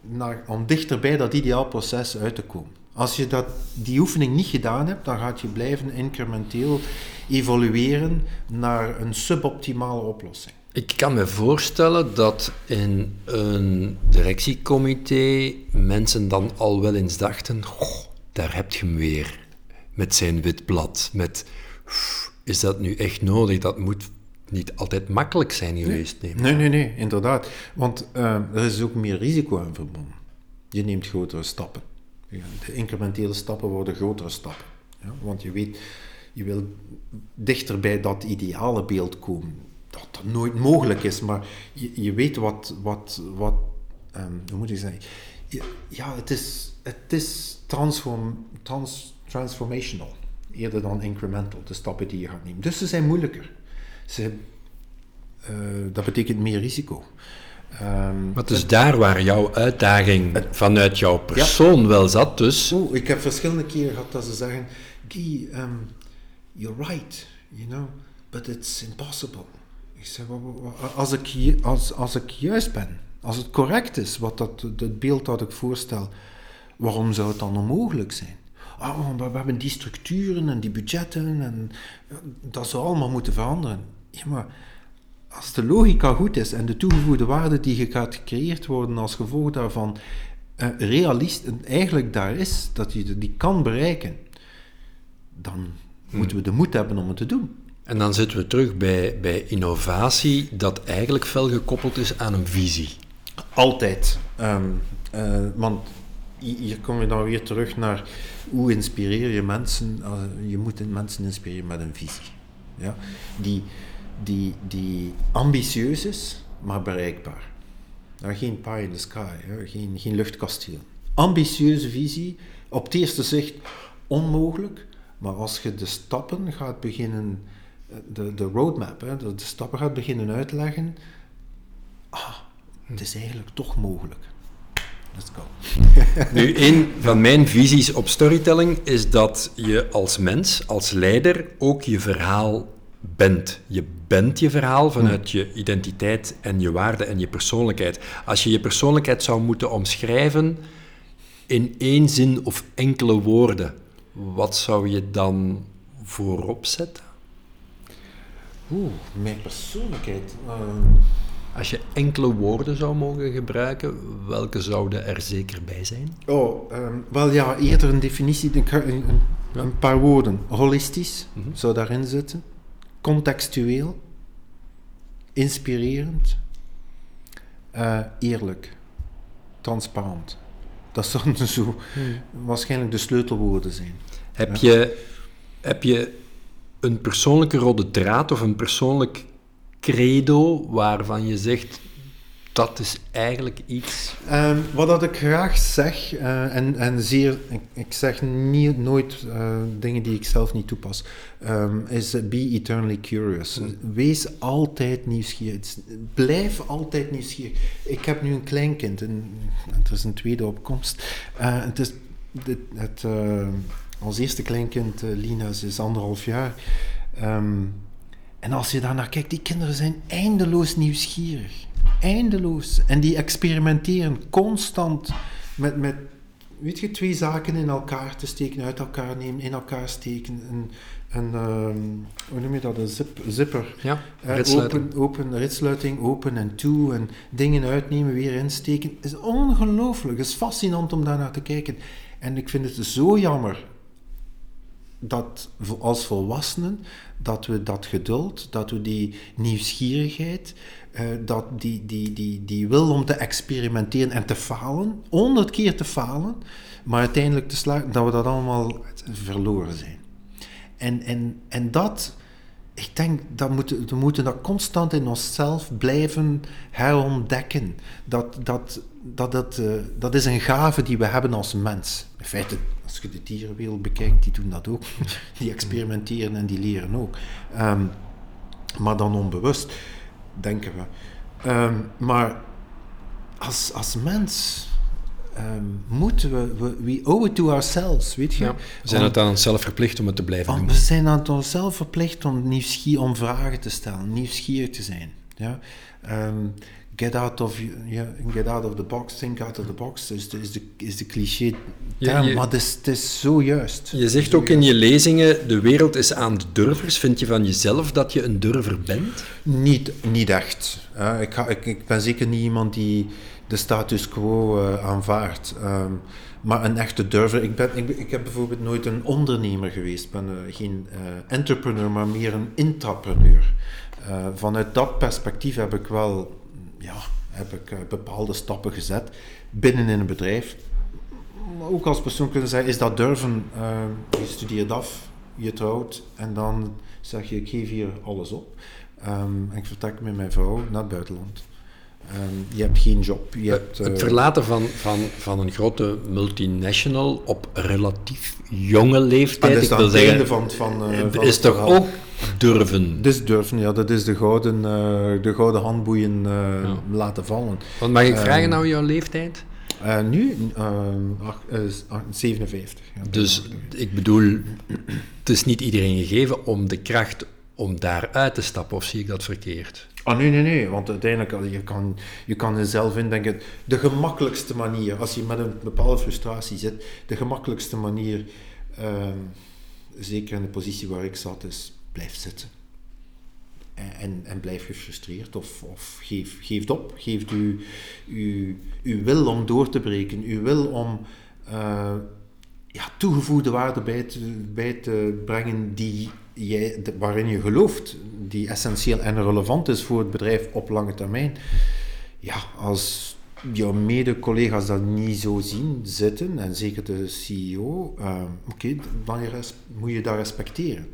naar, om dichter bij dat ideaal proces uit te komen. Als je dat, die oefening niet gedaan hebt, dan gaat je blijven incrementeel evolueren naar een suboptimale oplossing. Ik kan me voorstellen dat in een directiecomité mensen dan al wel eens dachten: goh, daar heb je hem weer met zijn wit blad. Met, is dat nu echt nodig? Dat moet niet altijd makkelijk zijn geweest. Nee, nee, nee, nee inderdaad. Want uh, er is ook meer risico aan verbonden. Je neemt grotere stappen. De incrementele stappen worden grotere stappen. Ja? Want je weet, je wil dichter bij dat ideale beeld komen. Dat nooit mogelijk is, maar je, je weet wat, wat, wat um, hoe moet ik zeggen? Ja, het is, het is transform, trans, transformational, eerder dan incremental, de stappen die je gaat nemen. Dus ze zijn moeilijker. Ze, uh, dat betekent meer risico. Um, maar dus daar waar jouw uitdaging het, vanuit jouw persoon ja. wel zat, dus... Oh, ik heb verschillende keren gehad dat ze zeggen, Guy, um, you're right, you know, but it's impossible. Ik zeg, als ik, als, als ik juist ben, als het correct is, wat dat, het beeld dat ik voorstel, waarom zou het dan onmogelijk zijn? Ah, we hebben die structuren en die budgetten en dat zou allemaal moeten veranderen. Ja, maar als de logica goed is en de toegevoegde waarde die gaat gecreëerd worden als gevolg daarvan uh, realist eigenlijk daar is, dat je die kan bereiken, dan moeten we de moed hebben om het te doen. En dan zitten we terug bij, bij innovatie, dat eigenlijk fel gekoppeld is aan een visie. Altijd. Um, uh, want hier kom je dan weer terug naar hoe inspireer je mensen. Uh, je moet mensen inspireren met een visie. Ja? Die, die, die ambitieus is, maar bereikbaar. Nou, geen pie in the sky, hè? Geen, geen luchtkasteel. Ambitieuze visie, op het eerste zicht onmogelijk, maar als je de stappen gaat beginnen, de, de roadmap, hè, de, de stappen gaat beginnen uitleggen, ah, het is eigenlijk toch mogelijk. Let's go. nu, een van mijn visies op storytelling is dat je als mens, als leider, ook je verhaal bent. Je bent je verhaal vanuit je identiteit en je waarde en je persoonlijkheid. Als je je persoonlijkheid zou moeten omschrijven in één zin of enkele woorden, wat zou je dan voorop zetten? Oeh, mijn persoonlijkheid. Ehm. Als je enkele woorden zou mogen gebruiken, welke zouden er zeker bij zijn? Oh, um, wel ja, eerder een definitie, een, een paar woorden. Holistisch mm zou daarin zitten contextueel, inspirerend, uh, eerlijk, transparant. Dat zouden zo hmm. waarschijnlijk de sleutelwoorden zijn. Heb, je, heb je een persoonlijke rode draad of een persoonlijk credo waarvan je zegt dat is eigenlijk iets. Um, wat dat ik graag zeg, uh, en, en zeer, ik, ik zeg niet, nooit uh, dingen die ik zelf niet toepas, um, is uh, be eternally curious. Mm. Wees altijd nieuwsgierig. Blijf altijd nieuwsgierig. Ik heb nu een kleinkind, en het is een tweede opkomst. het is het, het ons eerste kleinkind, Lina, is anderhalf jaar. Um, en als je daar naar kijkt, die kinderen zijn eindeloos nieuwsgierig eindeloos. En die experimenteren constant met, met weet je, twee zaken in elkaar te steken, uit elkaar nemen, in elkaar steken. Een, een um, hoe noem je dat? Een zip, zipper. Ja, uh, open, open, ritsluiting, open en toe. En dingen uitnemen, weer insteken. Het is ongelooflijk. Het is fascinant om daar naar te kijken. En ik vind het zo jammer dat als volwassenen, dat we dat geduld, dat we die nieuwsgierigheid, uh, dat die, die, die, die wil om te experimenteren en te falen, honderd keer te falen, maar uiteindelijk te slagen, dat we dat allemaal verloren zijn. En, en, en dat, ik denk, dat we moeten dat constant in onszelf blijven herontdekken. Dat, dat, dat, dat, uh, dat is een gave die we hebben als mens. In feite, als je de dierenwereld bekijkt, die doen dat ook. Die experimenteren en die leren ook. Um, maar dan onbewust denken we. Um, maar als, als mens um, moeten we, we, we owe it to ourselves, weet je. Ja, we zijn om, het aan onszelf verplicht om het te blijven doen. We zijn aan onszelf verplicht om, nieuwsgier, om vragen te stellen, nieuwsgierig te zijn. Ja? Um, get out of, yeah, get out of the box, think out of the box, is de, is de, is de cliché term, je, maar het is, het is zo juist. Je zegt ook in je lezingen, de wereld is aan de durvers. Vind je van jezelf dat je een durver bent? Niet, niet echt. Ik, ga, ik, ik, ben zeker niet iemand die de status quo uh, aanvaardt. Um, maar een echte durver. Ik, ben, ik, ik heb bijvoorbeeld nooit een ondernemer geweest. Ik ben uh, geen entrepreneur, maar meer een intrapreneur. vanuit dat perspectief heb ik wel ja, heb ik bepaalde stappen gezet binnen in een bedrijf. Maar ook als persoon kunnen zeggen, is dat durven, je studeert af, je trouwt en dan zeg je, ik geef hier alles op. Um, ik vertrek met mijn vrouw naar het buitenland. Um, je hebt geen job. Je hebt, uh, het verlaten van, van, van een grote multinational op relatief jonge leeftijd. Dat is ik wil zeggen, van, van, uh, van is toch ook durven. Dus durven, ja. Dat is de gouden, uh, de gouden handboeien ja. laten vallen. Mag ik uh, vragen nou jouw leeftijd? nu, 57. Ja, dus ik bedoel, het is niet iedereen gegeven om de kracht om daar uit te stappen, of zie ik dat verkeerd? Ah, nee, nee, nee, want uiteindelijk, je kan, je kan jezelf indenken, de gemakkelijkste manier, als je met een bepaalde frustratie zit, de gemakkelijkste manier, zeker in de positie waar ik zat, is blijf zitten. En, en blijf gefrustreerd of, of geef, geef op. Geef u, u, uw wil om door te breken, uw wil om uh, ja, toegevoegde waarde bij te, bij te brengen die waarin je gelooft, die essentieel en relevant is voor het bedrijf op lange termijn. Ja, als jouw mede-collega's dat niet zo zien zitten, en zeker de CEO, uh, oké, dan moet je dat respecteren.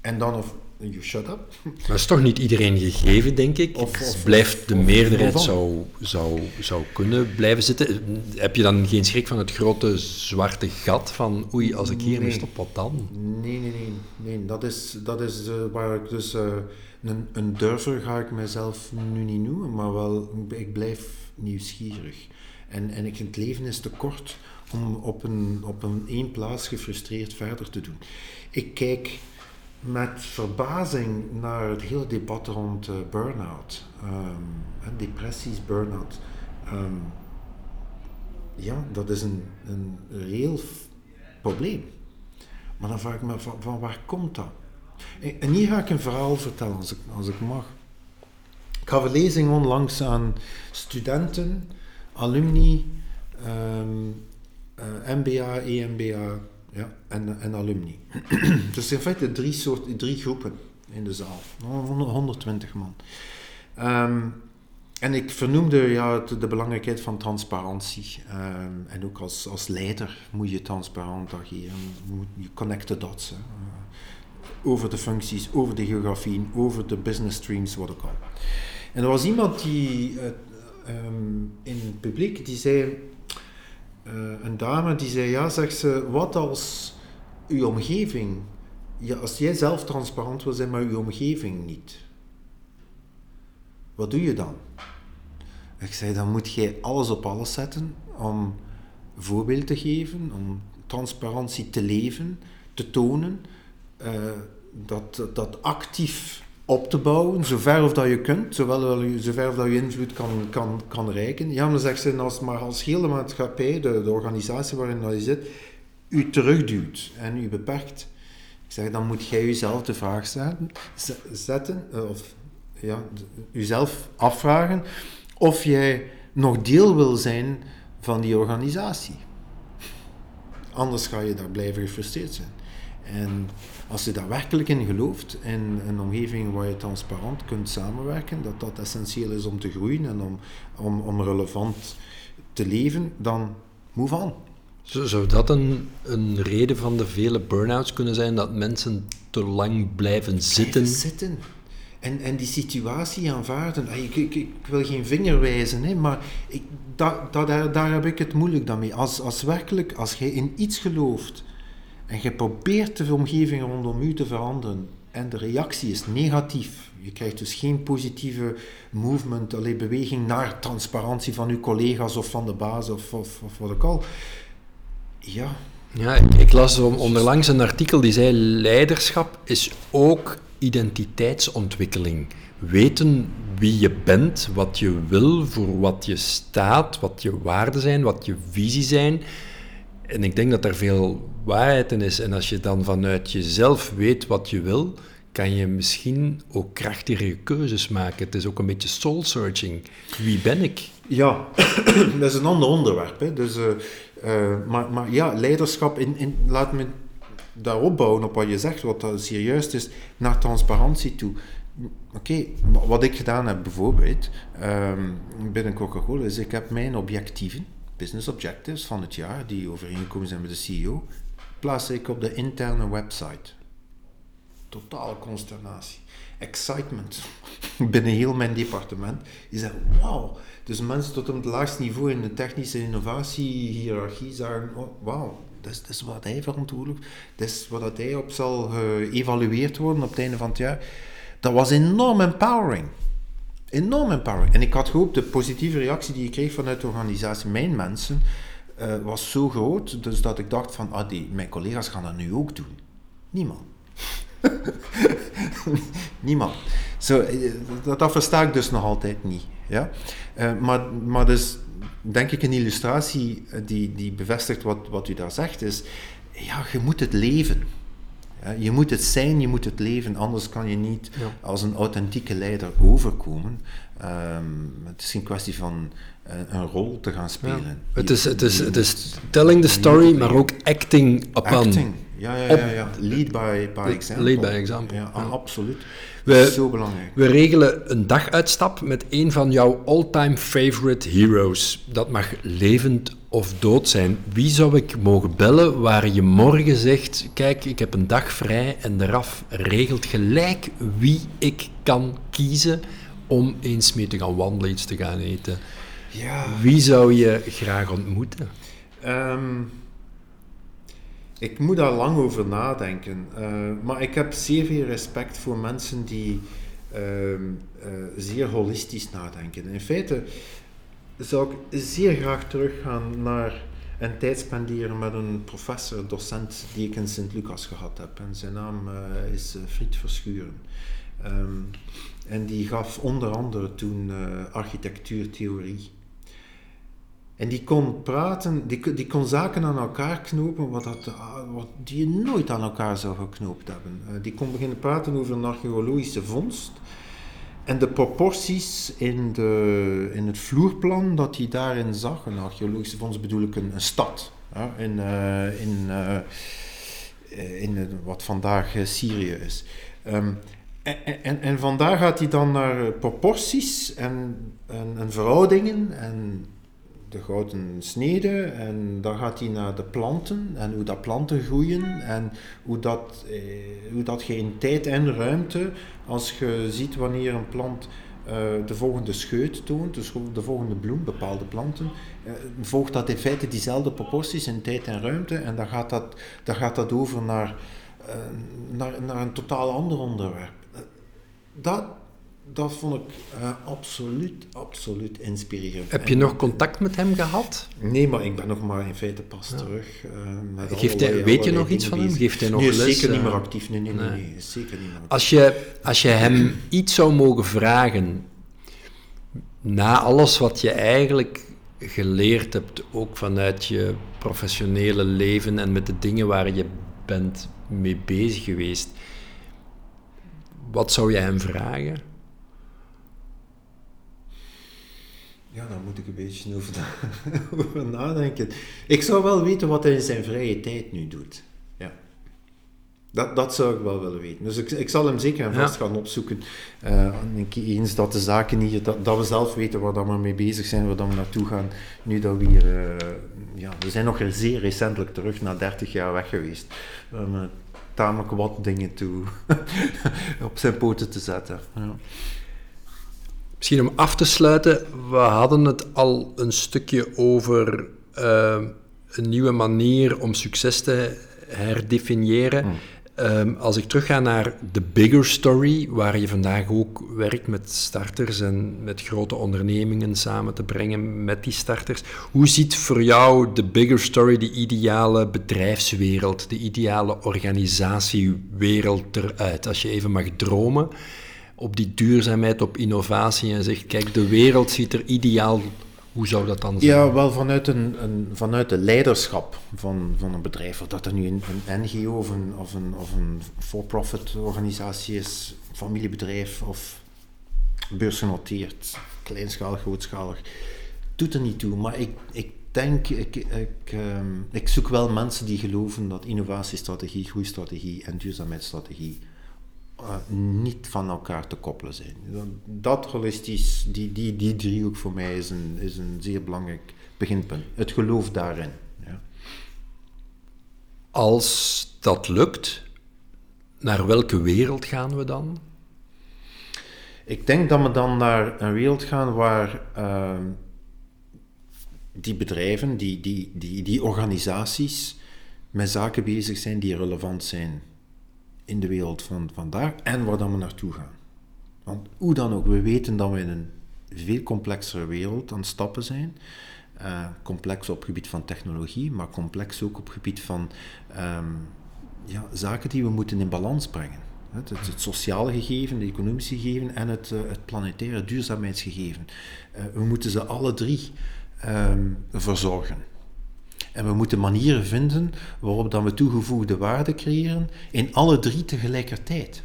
En dan of you shut up. Maar is toch niet iedereen gegeven, denk ik. Of, of blijft de meerderheid zou, zou, zou kunnen blijven zitten. Heb je dan geen schrik van het grote zwarte gat van oei, als ik hier nee. stop, wat dan? Nee, nee, nee. nee. Dat is, dat is uh, waar ik dus... Uh, een, een durver ga ik mezelf nu niet noemen, maar wel, ik blijf nieuwsgierig. En, en ik vind het leven is te kort om op een, op een één plaats gefrustreerd verder te doen. Ik kijk met verbazing naar het hele debat rond uh, burn-out. Um, depressies, burn-out. Um, ja, dat is een, een reëel probleem. Maar dan vraag ik me van, van waar komt dat? En hier ga ik een verhaal vertellen, als ik, als ik mag. Ik gaf een lezing onlangs aan studenten, alumni, um, uh, MBA, EMBA, ja, en, en alumni. dus in feite drie, soort, drie groepen in de zaal, 120 man. Um, en ik vernoemde ja, de belangrijkheid van transparantie. Um, en ook als, als leider moet je transparant ageren. Je connect the dots. Hè. over de functies, over de geografieën, over de business streams, wat ook al. En er was iemand die uh, um, in het publiek, die zei, een dame, die zei, ja, zegt ze, wat als uw omgeving, ja, als jij zelf transparant wil zijn, maar uw omgeving niet? Wat doe je dan? Ik zei, dan moet jij alles op alles zetten om voorbeeld te geven, om transparantie te leven, te tonen, uh, dat, dat actief op te bouwen, zover of dat je kunt, zowel zover of dat je invloed kan, kan, kan reiken. Ja, maar zegt ze, als, maar als hele maatschappij, de, de organisatie waarin je zit, u terugduwt en u beperkt. Ik zeg, dan moet jij jezelf de vraag zetten, zetten eh, of ja, jezelf afvragen of jij nog deel wil zijn van die organisatie. Anders ga je daar blijven gefrustreerd zijn. En als je daar werkelijk in gelooft, in een omgeving waar je transparant kunt samenwerken, dat dat essentieel is om te groeien en om, om, om relevant te leven, dan move on. Zou dat een, een reden van de vele burn-outs kunnen zijn, dat mensen te lang blijven zitten? Blijven zitten. En, en die situatie aanvaarden. Ik, ik, ik wil geen vinger wijzen, hè, maar ik, da, da, daar, daar heb ik het moeilijk dan mee. Als, als werkelijk, als je in iets gelooft en je probeert de omgeving rondom u te veranderen en de reactie is negatief, je krijgt dus geen positieve movement, alleen beweging naar transparantie van uw collega's of van de baas of, of, of wat ook al. Ja. Ja, ik, las onderlangs een artikel die zei: leiderschap is ook identiteitsontwikkeling. Weten wie je bent, wat je wil, voor wat je staat, wat je waarden zijn, wat je visie zijn. En ik denk dat er veel waarheid in is. En als je dan vanuit jezelf weet wat je wil, kan je misschien ook krachtige keuzes maken. Het is ook een beetje soul searching. Wie ben ik? Ja, dat is een ander onderwerp. Hè. Dus, uh, uh, maar, maar ja, leiderschap, in, in, laat me daarop bouwen op wat je zegt, wat serieus is, naar transparantie toe. Oké, wat ik gedaan heb bijvoorbeeld um, binnen Coca-Cola is, ik heb mijn objectieven, business objectives van het jaar, die overeengekomen zijn met de CEO, plaats ik op de interne website. Totale consternatie. Excitement binnen heel mijn departement. Je zegt, wauw. Dus mensen tot op het laagste niveau in de technische innovatie-hierarchie zagen, oh, wauw, dat is, dat is wat hij verantwoordelijk Dat is wat hij op zal geëvalueerd worden op het einde van het jaar. Dat was enorm empowering. Enorm empowering. En ik had gehoopt, de positieve reactie die ik kreeg vanuit de organisatie, mijn mensen, uh, was zo groot, dus dat ik dacht van, ah, die, mijn collega's gaan dat nu ook doen. Niemand. Niemand. Zo, eh, dat, dat versta ik dus nog altijd niet. Ja? Uh, maar, maar dus denk ik, een illustratie eh, die, die bevestigt wat, wat u daar zegt, is, ja, je moet het leven. Ja, je moet het zijn, je moet het leven, anders kan je niet als een authentieke leider overkomen. Um, het is geen kwestie van uh, een rol te gaan spelen. Het, is, het, is, het is telling the story, maar ook acting upon. Acting, ja, ja, ja. ja. Lead by, by example. Lead by example. Ja, absoluut. We, zo belangrijk. We regelen een daguitstap met een van jouw all-time favorite heroes. Dat mag levend of dood zijn. Wie zou ik mogen bellen waar je morgen zegt: Kijk, ik heb een dag vrij en de RAF regelt gelijk wie ik kan kiezen om eens mee te gaan wandelen, iets te gaan eten? Ja. Wie zou je graag ontmoeten? Um, ik moet daar lang over nadenken. Uh, maar ik heb zeer veel respect voor mensen die uh, uh, zeer holistisch nadenken. In feite zou ik zeer graag teruggaan naar een tijd spenderen met een professor, docent die ik in Sint-Lucas gehad heb. En zijn naam eh, is Fried Verschuren. Um, en die gaf onder andere toen architectuurtheorie. En die kon praten, die, die kon zaken aan elkaar knopen wat, dat, wat die je nooit aan elkaar zou geknoopt hebben. Uh, die kon beginnen praten over een archeologische vondst en de proporties in, de, in het vloerplan dat hij daarin zag. Een archeologische vondst bedoel ik een, stad ja, in, uh, in, in wat vandaag Syrië is. Um, en, en, vandaar gaat hij dan naar proporties en, en, en verhoudingen en de gouden snede en dan gaat hij naar de planten en hoe dat planten groeien en hoe dat, eh, hoe dat je in tijd en ruimte, als je ziet wanneer een plant eh, de volgende scheut toont, dus de volgende bloem, bepaalde planten, eh, volgt dat in feite diezelfde proporties in tijd en ruimte en dan gaat dat, dan gaat dat over naar, eh, naar, naar een totaal ander onderwerp. Eh, dat, dat vond ik uh, absoluut, absoluut inspirerend. Heb je nog contact met hem gehad? Nee, maar ik ben nog maar in feite pas ja. terug. Uh, Geeft hij, weet je nog iets van hem? Geeft hij nog nee, les? zeker niet meer actief. Nee, nee, nee, nee. nee zeker niet meer actief. Als je, als je hem iets zou mogen vragen, na alles wat je eigenlijk geleerd hebt, ook vanuit je professionele leven en met de dingen waar je bent mee bezig geweest, wat zou jij hem vragen? Ja, daar moet ik een beetje over, over, nadenken. Ik zou wel weten wat hij in zijn vrije tijd nu doet. Ja. Dat, dat zou ik wel willen weten. Dus ik, ik zal hem zeker en vast gaan opzoeken. Uh, eens dat de zaken hier, dat, dat we zelf weten waar we mee bezig zijn, waar we naartoe gaan. Nu dat we hier, uh, ja, we zijn nog zeer recentelijk terug, na 30 jaar weg geweest. Om tamelijk wat dingen toe op zijn poten te zetten. Ja. Misschien om af te sluiten, we hadden het al een stukje over uh, een nieuwe manier om succes te herdefiniëren. Mm. Um, als ik terugga naar de bigger story, waar je vandaag ook werkt met starters en met grote ondernemingen samen te brengen met die starters. Hoe ziet voor jou de bigger story, de ideale bedrijfswereld, de ideale organisatiewereld eruit? Als je even mag dromen op die duurzaamheid, op innovatie en zegt, kijk, de wereld ziet er ideaal hoe zou dat dan zijn? Ja, wel vanuit, een, een, vanuit de leiderschap van, van een bedrijf. Of dat er nu een, een NGO of een, of een, of een for-profit organisatie is, familiebedrijf of beursgenoteerd, kleinschalig, grootschalig, doet er niet toe. Maar ik, ik denk, ik, ik, um, ik zoek wel mensen die geloven dat innovatiestrategie, groeistrategie en duurzaamheidsstrategie uh, niet van elkaar te koppelen zijn. Dat holistisch, die, die, die driehoek voor mij is een, is een zeer belangrijk beginpunt. Het geloof daarin. Ja. Als dat lukt, naar welke wereld gaan we dan? Ik denk dat we dan naar een wereld gaan waar uh, die bedrijven, die, die, die, die organisaties met zaken bezig zijn die relevant zijn in de wereld van vandaag en waar dan we naartoe gaan. Want hoe dan ook, we weten dat we in een veel complexere wereld aan stappen zijn. Uh, complex op gebied van technologie, maar complex ook op gebied van um, ja, zaken die we moeten in balans brengen. Het, het, het, sociale gegeven, het economische gegeven en het, uh, het planetaire duurzaamheidsgegeven. Uh, we moeten ze alle drie um, verzorgen. En we moeten manieren vinden waarop dan we toegevoegde waarde creëren in alle drie tegelijkertijd.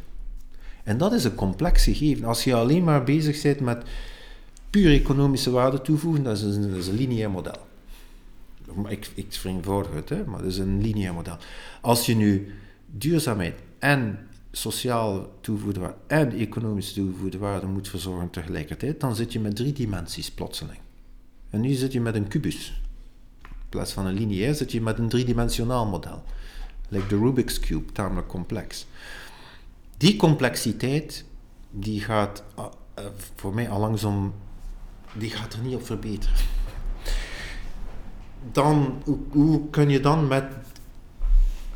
En dat is een complex gegeven. Als je alleen maar bezig bent met puur economische waarde toevoegen, dat is een, een lineair model. Ik, ik vereenvoudig het, hè, maar dat is een lineair model. Als je nu duurzaamheid en sociaal toegevoegde waarde en economische toegevoegde waarde moet verzorgen tegelijkertijd, dan zit je met drie dimensies plotseling. En nu zit je met een kubus plaats van een lineair zit je met een driedimensionaal model. Like de Rubik's Cube, tamelijk complex. Die complexiteit, die gaat uh, uh, voor mij al langzaam, die gaat er niet op verbeteren. Dan, hoe, kun je dan met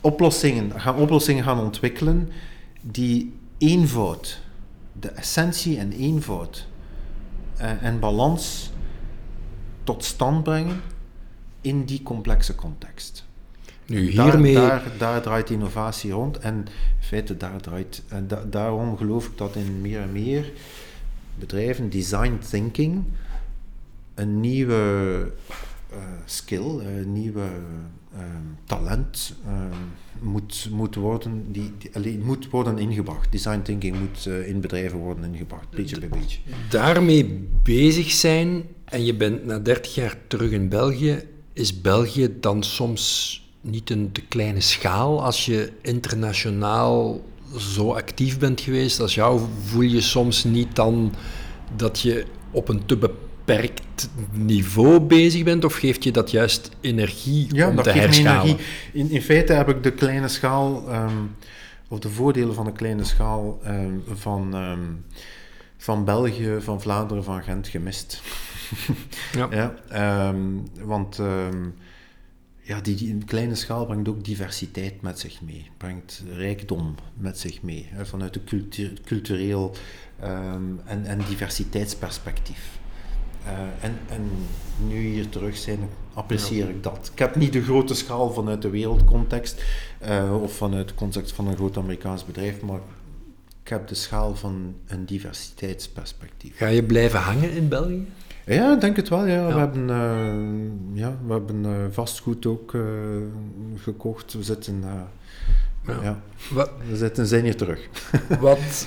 oplossingen gaan, oplossingen gaan ontwikkelen die eenvoud, de essentie en eenvoud uh, en balans tot stand brengen in die complexe context. Nu, hiermee... Daar, daar, daar, draait innovatie rond en in feite daar draait, en da, daarom geloof ik dat in meer en meer bedrijven design thinking een nieuwe uh, skill, een nieuwe uh, talent uh, moet, moet, worden, die, moet worden ingebracht. Design thinking moet uh, in bedrijven worden ingebracht, beetje bij beetje. Daarmee bezig zijn en je bent na 30 jaar terug in België is België dan soms niet een te kleine schaal als je internationaal zo actief bent geweest als jou? Voel je soms niet dan dat je op een te beperkt niveau bezig bent, of geeft je dat juist energie Ja, om dat te geeft herschalen? energie. In, in feite heb ik de kleine schaal, ehm, of de voordelen van de kleine schaal ehm, van, ehm, van België, van Vlaanderen, van Gent gemist. Ja. Ja, ehm, want ehm, ja, die, die kleine schaal brengt ook diversiteit met zich mee, brengt rijkdom met zich mee, hè, vanuit een cultu cultureel ehm, en, en diversiteitsperspectief. Eh, en, en nu hier terug zijn, apprecieer ik dat. Ik heb niet de grote schaal vanuit de wereldcontext eh, of vanuit de context van een groot Amerikaans bedrijf, maar ik heb de schaal van een diversiteitsperspectief. Ga je blijven hangen in België? Ja, ik denk het wel. Ja. Ja. We hebben, eh, ja, we hebben eh, vastgoed ook eh, gekocht. We zitten, Ja. ja. Wat, we zitten, zijn hier terug. wat,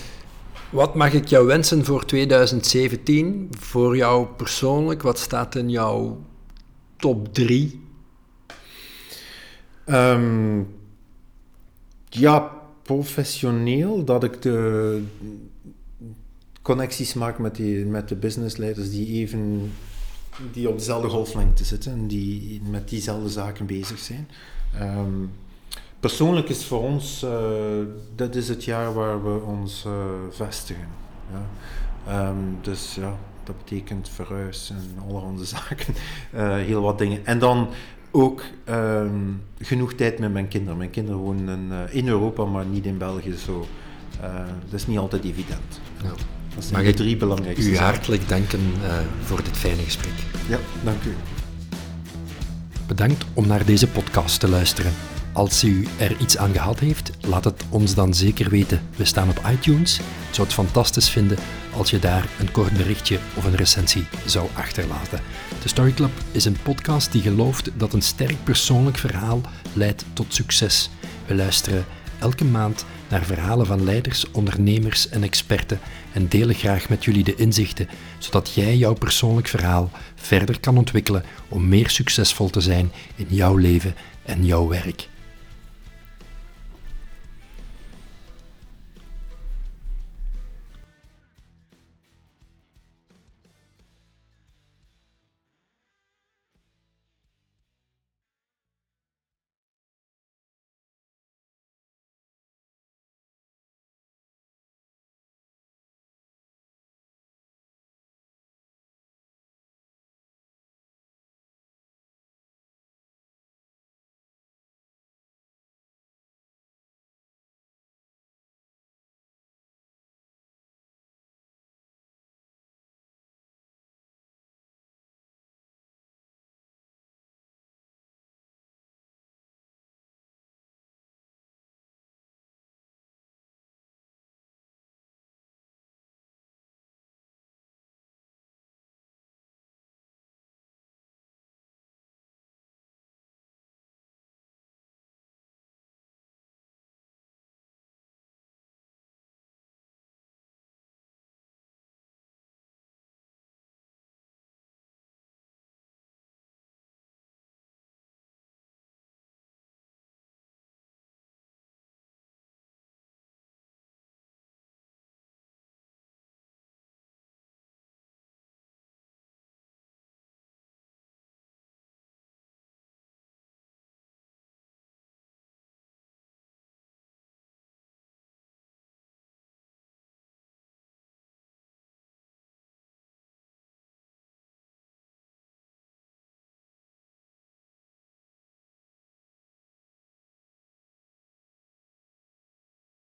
wat mag ik jou wensen voor 2017? Voor jou persoonlijk, wat staat in jouw top 3? Ehm, ja, professioneel dat ik de connecties maak met, die, met de businessleiders die even die op dezelfde golflengte zitten en die met diezelfde zaken bezig zijn. Ehm, persoonlijk is voor ons, eh, dat is het jaar waar we ons eh, vestigen. Ja. Ehm, dus ja, dat betekent verhuis en allerhande zaken, Eh, heel wat dingen. En dan ook ehm, genoeg tijd met mijn kinderen. Mijn kinderen wonen in Europa, maar niet in België. Zo. Dat is niet altijd evident. Ja. Dat zijn Mag de drie belangrijkste U hartelijk danken eh, voor dit fijne gesprek. Ja, dank u. Bedankt om naar deze podcast te luisteren. Als u er iets aan gehad heeft, laat het ons dan zeker weten. We staan op iTunes. Ik zou het fantastisch vinden als je daar een kort berichtje of een recensie zou achterlaten. De Story Club is een podcast die gelooft dat een sterk persoonlijk verhaal leidt tot succes. We luisteren elke maand naar verhalen van leiders, ondernemers en experten en delen graag met jullie de inzichten, zodat jij jouw persoonlijk verhaal verder kan ontwikkelen om meer succesvol te zijn in jouw leven en jouw werk.